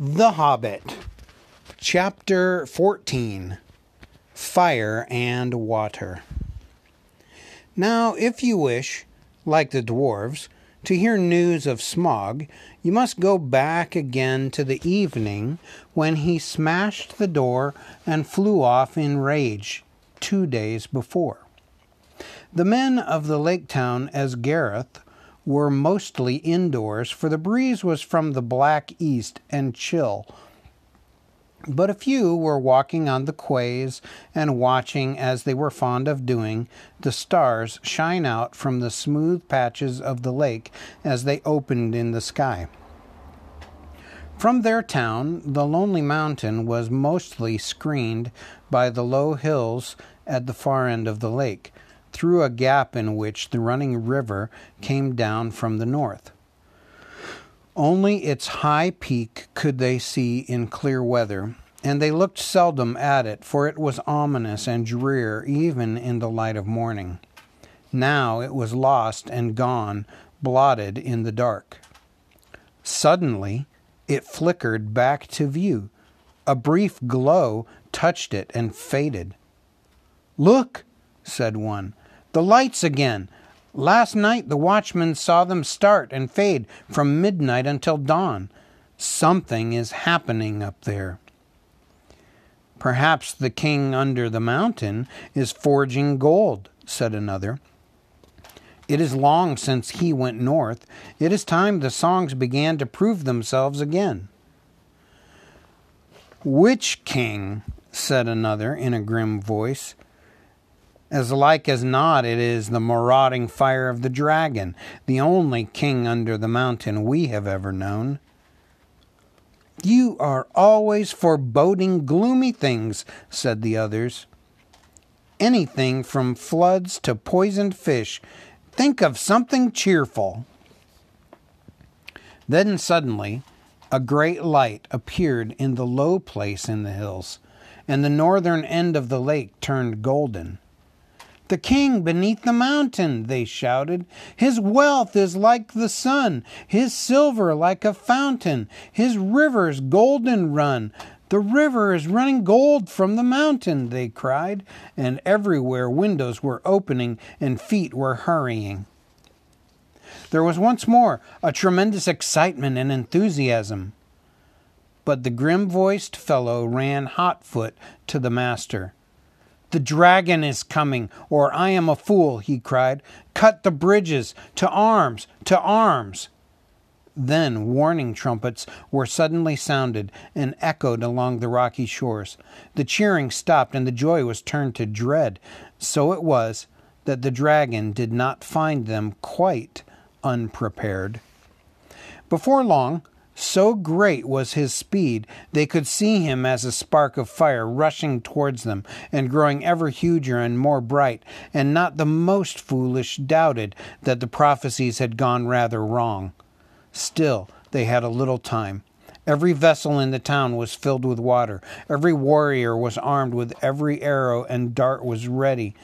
The Hobbit, Chapter 14 Fire and Water. Now, if you wish, like the dwarves, to hear news of Smaug, you must go back again to the evening when he smashed the door and flew off in rage two days before. The men of the lake town Esgaroth were mostly indoors, for the breeze was from the black east and chill. But a few were walking on the quays and watching, as they were fond of doing, the stars shine out from the smooth patches of the lake as they opened in the sky. From their town, the lonely mountain was mostly screened by the low hills at the far end of the lake, through a gap in which the running river came down from the north. Only its high peak could they see in clear weather, and they looked seldom at it, for it was ominous and drear even in the light of morning. Now it was lost and gone, blotted in the dark. Suddenly it flickered back to view. A brief glow touched it and faded. Look, said one. The lights again. Last night the watchman saw them start and fade from midnight until dawn. Something is happening up there. Perhaps the king under the mountain is forging gold, said another. It is long since he went north. It is time the songs began to prove themselves again. Which king? said another in a grim voice. As like as not, it is the marauding fire of the dragon, the only king under the mountain we have ever known. You are always foreboding gloomy things, said the others. Anything from floods to poisoned fish. Think of something cheerful. Then suddenly, a great light appeared in the low place in the hills, and the northern end of the lake turned golden. The king beneath the mountain, they shouted. His wealth is like the sun, his silver like a fountain, his rivers golden run. The river is running gold from the mountain, they cried, and everywhere windows were opening and feet were hurrying. There was once more a tremendous excitement and enthusiasm. But the grim voiced fellow ran hot foot to the master. The dragon is coming, or I am a fool, he cried. Cut the bridges! To arms! To arms! Then warning trumpets were suddenly sounded and echoed along the rocky shores. The cheering stopped and the joy was turned to dread. So it was that the dragon did not find them quite unprepared. Before long, so great was his speed, they could see him as a spark of fire rushing towards them and growing ever huger and more bright, and not the most foolish doubted that the prophecies had gone rather wrong. Still, they had a little time. Every vessel in the town was filled with water. Every warrior was armed with every arrow and dart was ready.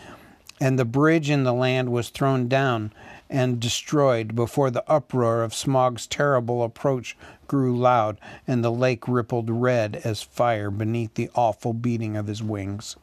And the bridge in the land was thrown down and destroyed before the uproar of Smaug's terrible approach grew loud, and the lake rippled red as fire beneath the awful beating of his wings.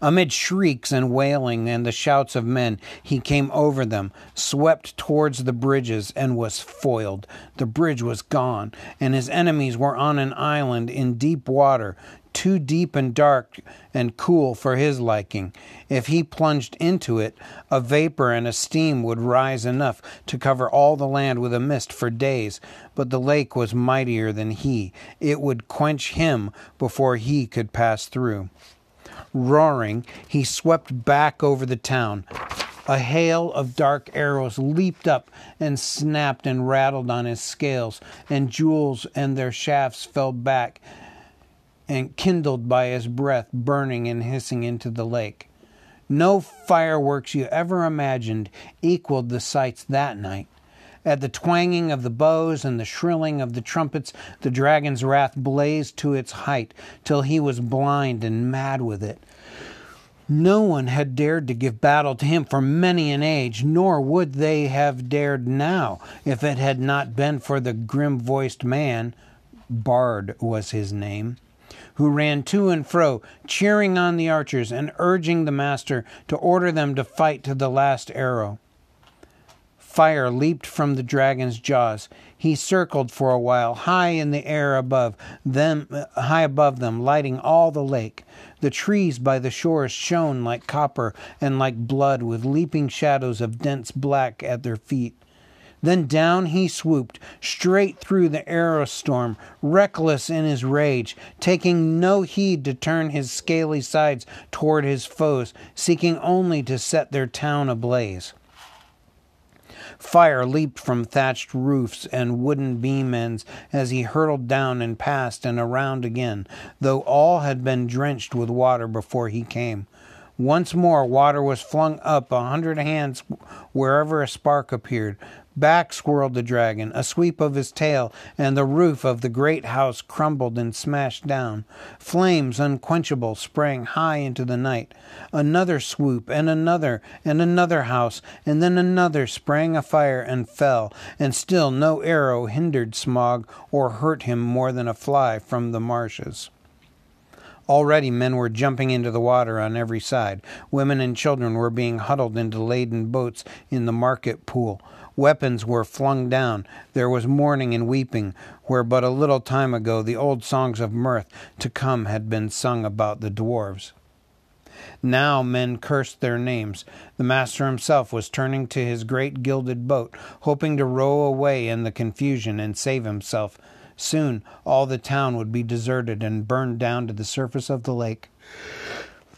Amid shrieks and wailing and the shouts of men, he came over them, swept towards the bridges, and was foiled. The bridge was gone, and his enemies were on an island in deep water, too deep and dark and cool for his liking. If he plunged into it, a vapor and a steam would rise enough to cover all the land with a mist for days. But the lake was mightier than he. It would quench him before he could pass through. Roaring, he swept back over the town. A hail of dark arrows leaped up and snapped and rattled on his scales, and jewels and their shafts fell back and kindled by his breath, burning and hissing into the lake. No fireworks you ever imagined equaled the sights that night. At the twanging of the bows and the shrilling of the trumpets, the dragon's wrath blazed to its height till he was blind and mad with it. No one had dared to give battle to him for many an age, nor would they have dared now if it had not been for the grim voiced man, Bard was his name, who ran to and fro, cheering on the archers and urging the master to order them to fight to the last arrow. Fire leaped from the dragon's jaws. He circled for a while, high in the air above them, high above them, lighting all the lake. The trees by the shores shone like copper and like blood, with leaping shadows of dense black at their feet. Then down he swooped, straight through the arrow storm, reckless in his rage, taking no heed to turn his scaly sides toward his foes, seeking only to set their town ablaze. Fire leaped from thatched roofs and wooden beam ends as he hurtled down and past and around again, though all had been drenched with water before he came. Once more water was flung up a hundred hands wherever a spark appeared, Back swirled the dragon, a sweep of his tail, and the roof of the great house crumbled and smashed down. Flames unquenchable sprang high into the night. Another swoop, and another, and another house, and then another sprang afire and fell, and still no arrow hindered Smaug or hurt him more than a fly from the marshes. Already men were jumping into the water on every side. Women and children were being huddled into laden boats in the market pool. Weapons were flung down. There was mourning and weeping, where but a little time ago the old songs of mirth to come had been sung about the dwarves. Now men cursed their names. The master himself was turning to his great gilded boat, hoping to row away in the confusion and save himself. Soon all the town would be deserted and burned down to the surface of the lake.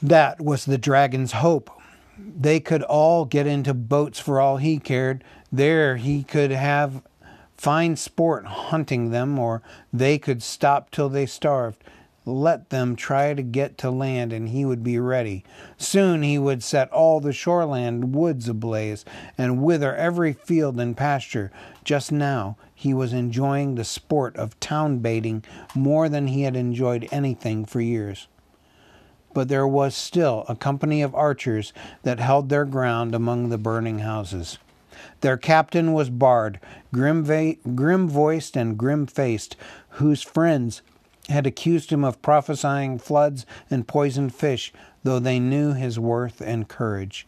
That was the dragon's hope. They could all get into boats for all he cared. There he could have fine sport hunting them, or they could stop till they starved. Let them try to get to land, and he would be ready. Soon he would set all the shoreland woods ablaze, and wither every field and pasture. Just now he was enjoying the sport of town baiting more than he had enjoyed anything for years. But there was still a company of archers that held their ground among the burning houses. Their captain was Bard, grim, va- grim voiced and grim faced, whose friends had accused him of prophesying floods and poisoned fish, though they knew his worth and courage.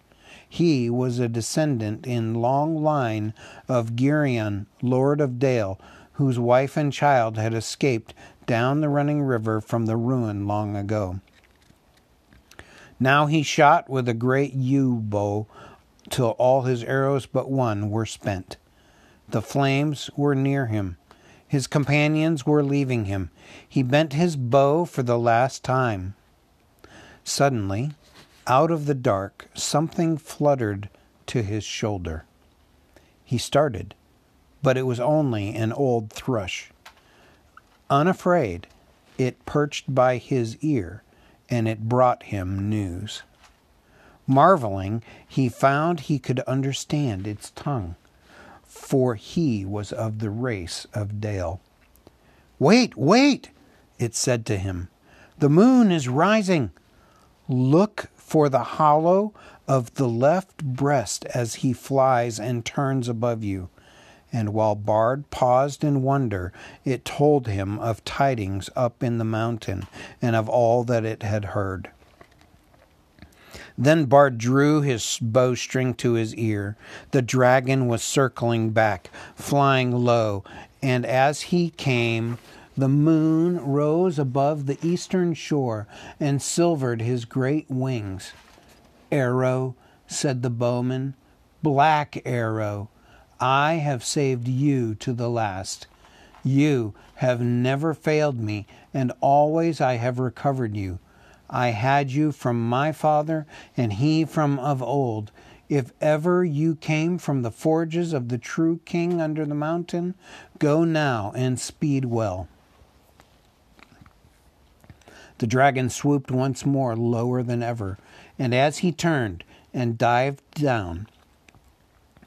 He was a descendant in long line of Girion, lord of Dale, whose wife and child had escaped down the running river from the ruin long ago. Now he shot with a great yew bow till all his arrows but one were spent. The flames were near him. His companions were leaving him. He bent his bow for the last time. Suddenly, out of the dark, something fluttered to his shoulder. He started, but it was only an old thrush. Unafraid, it perched by his ear, and it brought him news. Marveling, he found he could understand its tongue, for he was of the race of Dale. Wait, wait, it said to him. The moon is rising. Look for the hollow of the left breast as he flies and turns above you. And while Bard paused in wonder, it told him of tidings up in the mountain and of all that it had heard. Then Bard drew his bowstring to his ear. The dragon was circling back, flying low, and as he came, the moon rose above the eastern shore and silvered his great wings. Arrow, said the bowman, black arrow, I have saved you to the last. You have never failed me, and always I have recovered you. I had you from my father, and he from of old. If ever you came from the forges of the true king under the mountain, go now and speed well. The dragon swooped once more lower than ever, and as he turned and dived down,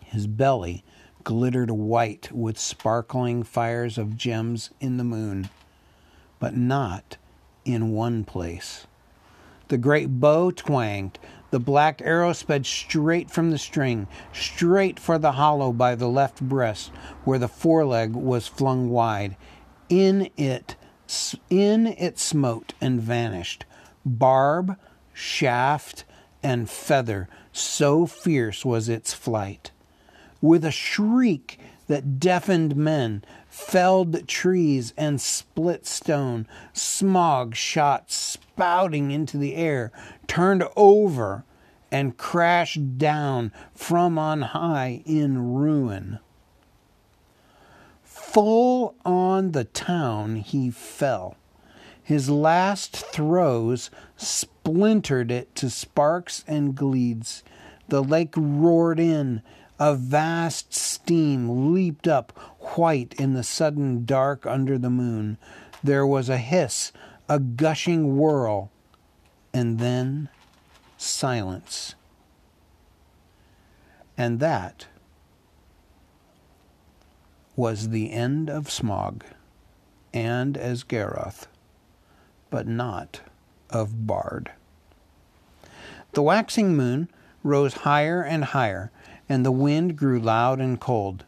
his belly glittered white with sparkling fires of gems in the moon, but not in one place. The great bow twanged. The black arrow sped straight from the string, straight for the hollow by the left breast, where the foreleg was flung wide. In it, in it smote and vanished. Barb, shaft, and feather, so fierce was its flight. With a shriek that deafened men, felled trees, and split stone, Smaug shot spouting into the air, turned over, and crashed down from on high in ruin. Full on the town he fell. His last throes splintered it to sparks and gleeds. The lake roared in. A vast steam leaped up white in the sudden dark under the moon. There was a hiss, a gushing whirl, and then silence. And that was the end of Smaug and Esgaroth, but not of Bard. The waxing moon rose higher and higher, and the wind grew loud and cold.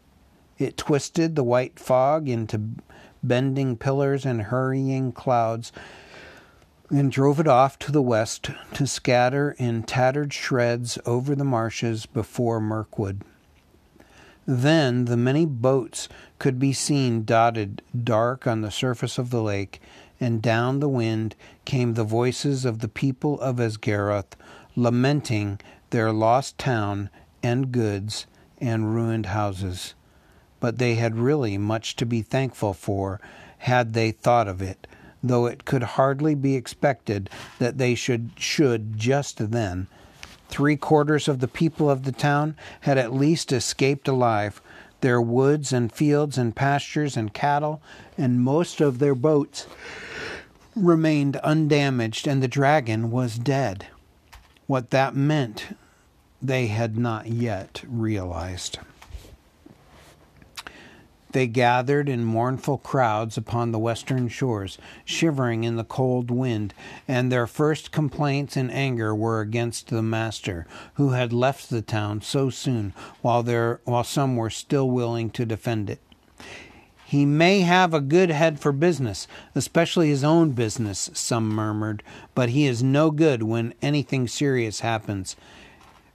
It twisted the white fog into bending pillars and hurrying clouds, and drove it off to the west to scatter in tattered shreds over the marshes before Mirkwood. Then the many boats could be seen dotted dark on the surface of the lake, and down the wind came the voices of the people of Esgaroth, lamenting their lost town and goods and ruined houses. But they had really much to be thankful for had they thought of it though it could hardly be expected that they should, should just then. Three quarters of the people of the town had at least escaped alive. Their woods and fields and pastures and cattle and most of their boats remained undamaged, and the dragon was dead. What that meant, they had not yet realized. They gathered in mournful crowds upon the western shores, shivering in the cold wind, and their first complaints and anger were against the master, who had left the town so soon, while there while some were still willing to defend it. He may have a good head for business, especially his own business, some murmured, but he is no good when anything serious happens.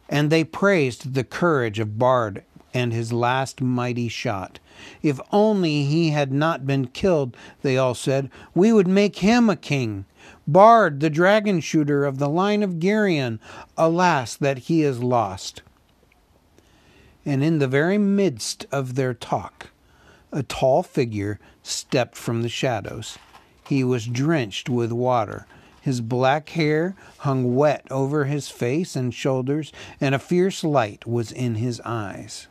And they praised the courage of Bard and his last mighty shot. If only he had not been killed, they all said, we would make him a king. Bard, the dragon shooter of the line of Girion, alas, that he is lost. And in the very midst of their talk, a tall figure stepped from the shadows. He was drenched with water. His black hair hung wet over his face and shoulders, and a fierce light was in his eyes.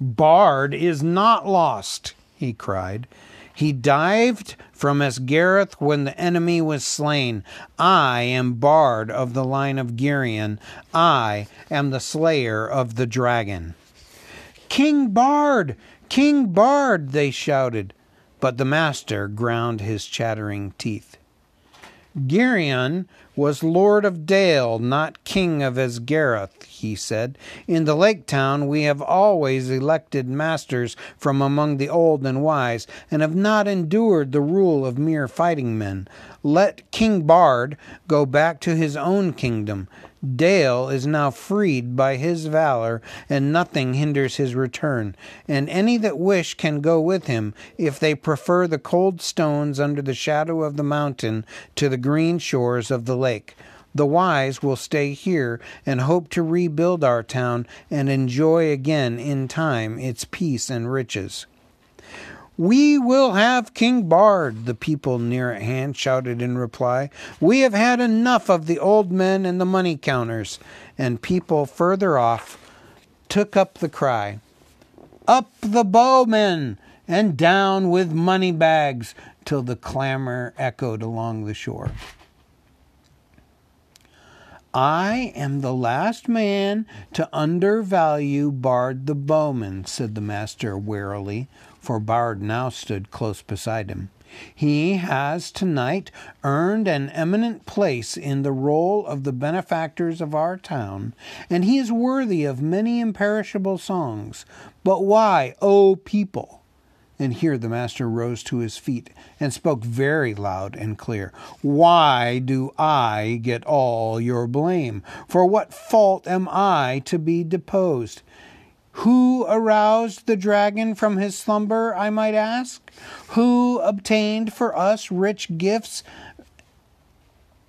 Bard is not lost, he cried. He dived from Esgaroth when the enemy was slain. I am Bard of the line of Girion. I am the slayer of the dragon. King Bard! King Bard! they shouted, but the master ground his chattering teeth. Girion was lord of Dale, not king of Esgaroth, he said. In the lake town we have always elected masters from among the old and wise, and have not endured the rule of mere fighting men. Let King Bard go back to his own kingdom. Dale is now freed by his valor, and nothing hinders his return. And any that wish can go with him, if they prefer the cold stones under the shadow of the mountain to the green shores of the lake. The wise will stay here and hope to rebuild our town and enjoy again in time its peace and riches. We will have King Bard, the people near at hand shouted in reply. We have had enough of the old men and the money counters. And people further off took up the cry Up the bowmen, and down with money bags, till the clamor echoed along the shore. I am the last man to undervalue Bard the bowman, said the master warily, for Bard now stood close beside him. He has tonight earned an eminent place in the roll of the benefactors of our town, and he is worthy of many imperishable songs. But why, O people? And here the master rose to his feet and spoke very loud and clear. Why do I get all your blame? For what fault am I to be deposed? Who aroused the dragon from his slumber, I might ask? Who obtained for us rich gifts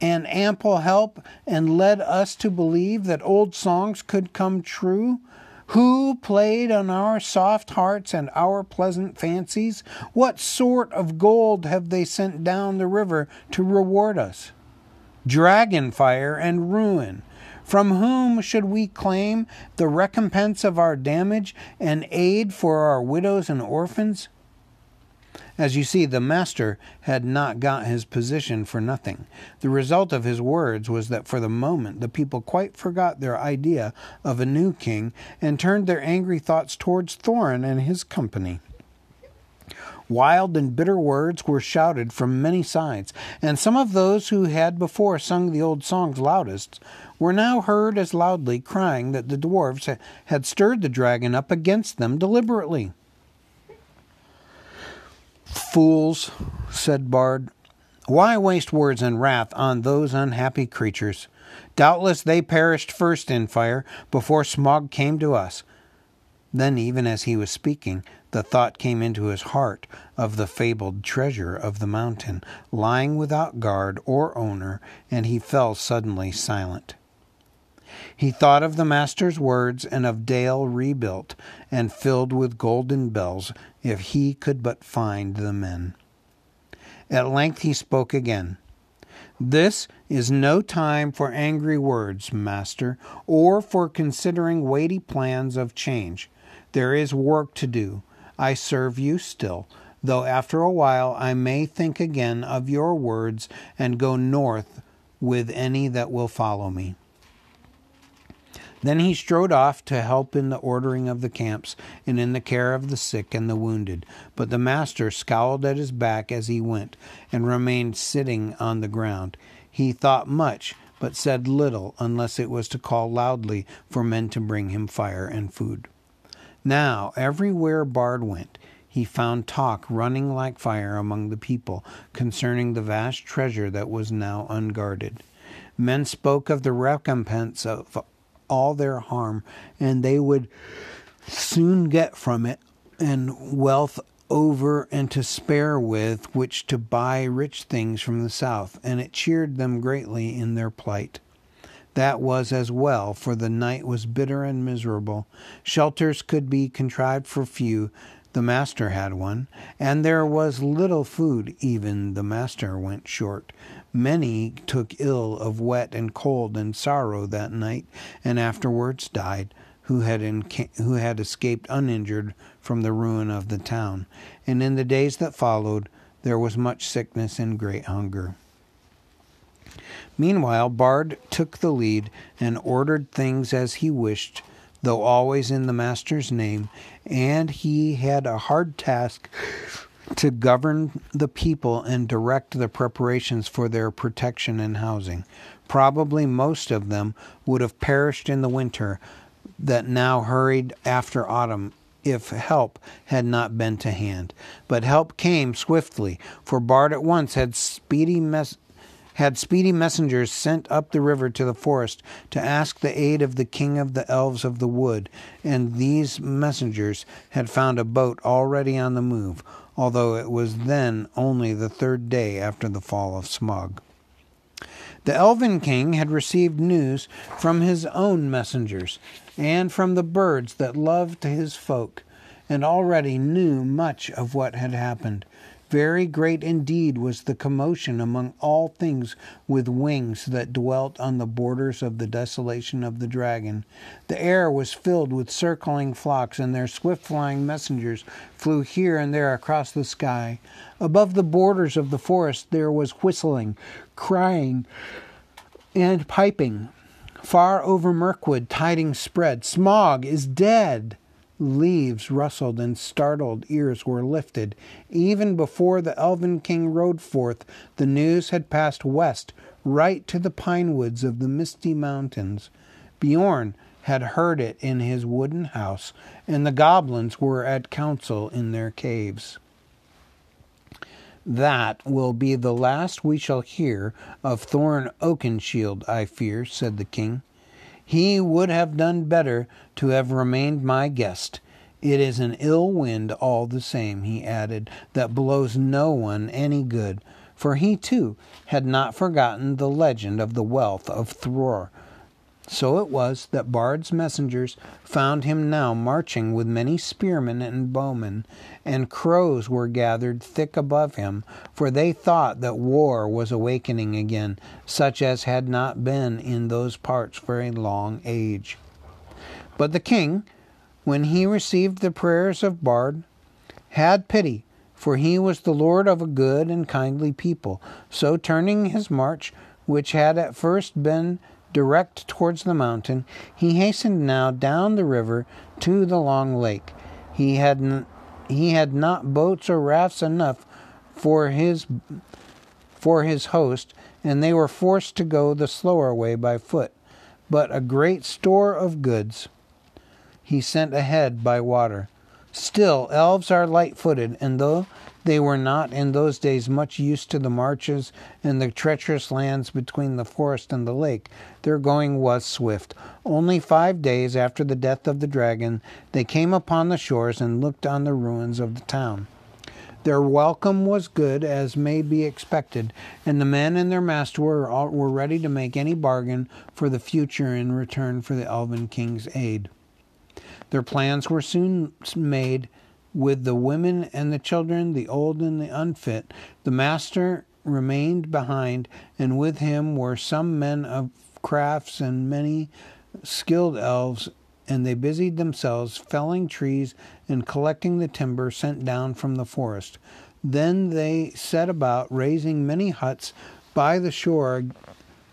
and ample help, and led us to believe that old songs could come true? Who played on our soft hearts and our pleasant fancies? What sort of gold have they sent down the river to reward us? Dragon fire and ruin. From whom should we claim the recompense of our damage and aid for our widows and orphans? As you see, the master had not got his position for nothing. The result of his words was that for the moment the people quite forgot their idea of a new king and turned their angry thoughts towards Thorin and his company. Wild and bitter words were shouted from many sides, and some of those who had before sung the old songs loudest were now heard as loudly crying that the dwarfs had stirred the dragon up against them deliberately. Fools, said Bard, why waste words and wrath on those unhappy creatures? Doubtless they perished first in fire before Smaug came to us. Then, even as he was speaking, the thought came into his heart of the fabled treasure of the mountain, lying without guard or owner, and he fell suddenly silent. He thought of the Master's words and of Dale rebuilt and filled with golden bells, if he could but find the men. At length he spoke again. This is no time for angry words, Master, or for considering weighty plans of change. There is work to do. I serve you still, though after a while I may think again of your words and go north with any that will follow me. Then he strode off to help in the ordering of the camps and in the care of the sick and the wounded. But the master scowled at his back as he went, and remained sitting on the ground. He thought much, but said little unless it was to call loudly for men to bring him fire and food. Now, everywhere Bard went, he found talk running like fire among the people concerning the vast treasure that was now unguarded. Men spoke of the recompense of all their harm, and they would soon get from it and wealth over and to spare with which to buy rich things from the south, and it cheered them greatly in their plight. That was as well, for the night was bitter and miserable. Shelters could be contrived for few. The master had one, and there was little food, even the master went short. Many took ill of wet and cold and sorrow that night, and afterwards died, who had, who had escaped uninjured from the ruin of the town. And in the days that followed, there was much sickness and great hunger. Meanwhile, Bard took the lead and ordered things as he wished, though always in the Master's name, and he had a hard task to govern the people and direct the preparations for their protection and housing. Probably most of them would have perished in the winter that now hurried after autumn if help had not been to hand. But help came swiftly, for Bard at once had speedy mes- had speedy messengers sent up the river to the forest to ask the aid of the king of the elves of the wood, and these messengers had found a boat already on the move, although it was then only the third day after the fall of Smaug. The Elven King had received news from his own messengers and from the birds that loved his folk, and already knew much of what had happened. Very great indeed was the commotion among all things with wings that dwelt on the borders of the desolation of the dragon. The air was filled with circling flocks, and their swift flying messengers flew here and there across the sky. Above the borders of the forest there was whistling, crying, and piping. Far over Mirkwood tidings spread. Smaug is dead. Leaves rustled and startled ears were lifted. Even before the elven king rode forth, the news had passed west, right to the pine woods of the misty mountains. Beorn had heard it in his wooden house, and the goblins were at council in their caves. That will be the last we shall hear of Thorin Oakenshield, I fear, said the king. He would have done better to have remained my guest. It is an ill wind all the same, he added, that blows no one any good, for he too had not forgotten the legend of the wealth of Thror, so it was that Bard's messengers found him now marching with many spearmen and bowmen, and crows were gathered thick above him, for they thought that war was awakening again, such as had not been in those parts for a long age. But the king, when he received the prayers of Bard, had pity, for he was the lord of a good and kindly people. So turning his march, which had at first been direct towards the mountain, he hastened now down the river to the long lake. He had n- he had not boats or rafts enough for his for his host, and they were forced to go the slower way by foot. But a great store of goods he sent ahead by water. Still, elves are light footed, and though they were not in those days much used to the marches and the treacherous lands between the forest and the lake. Their going was swift. Only five days after the death of the dragon, they came upon the shores and looked on the ruins of the town. Their welcome was good, as may be expected, and the men and their master were, were ready to make any bargain for the future in return for the Elven King's aid. Their plans were soon made with the women and the children, the old and the unfit. The master remained behind, and with him were some men of crafts and many skilled elves, and they busied themselves felling trees and collecting the timber sent down from the forest. Then they set about raising many huts by the shore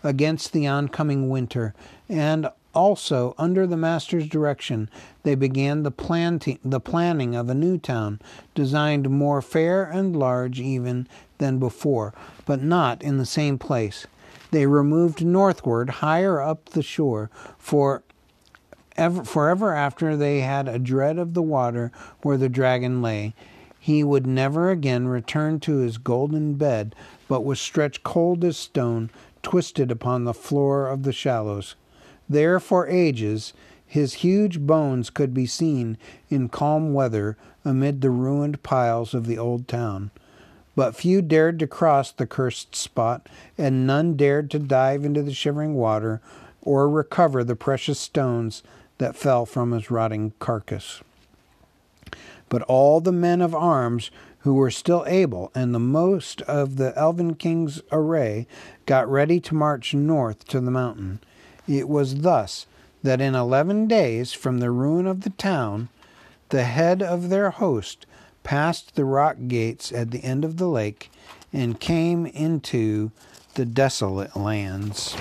against the oncoming winter, and also, under the master's direction, they began the, planting, the planning of a new town, designed more fair and large even than before, but not in the same place. They removed northward, higher up the shore, for ever, forever after they had a dread of the water where the dragon lay. He would never again return to his golden bed, but was stretched cold as stone, twisted upon the floor of the shallows. There for ages his huge bones could be seen in calm weather amid the ruined piles of the old town. But few dared to cross the cursed spot, and none dared to dive into the shivering water or recover the precious stones that fell from his rotting carcass. But all the men of arms who were still able, and the most of the Elven King's array, got ready to march north to the mountain. It was thus that in eleven days from the ruin of the town, the head of their host passed the rock gates at the end of the lake and came into the desolate lands.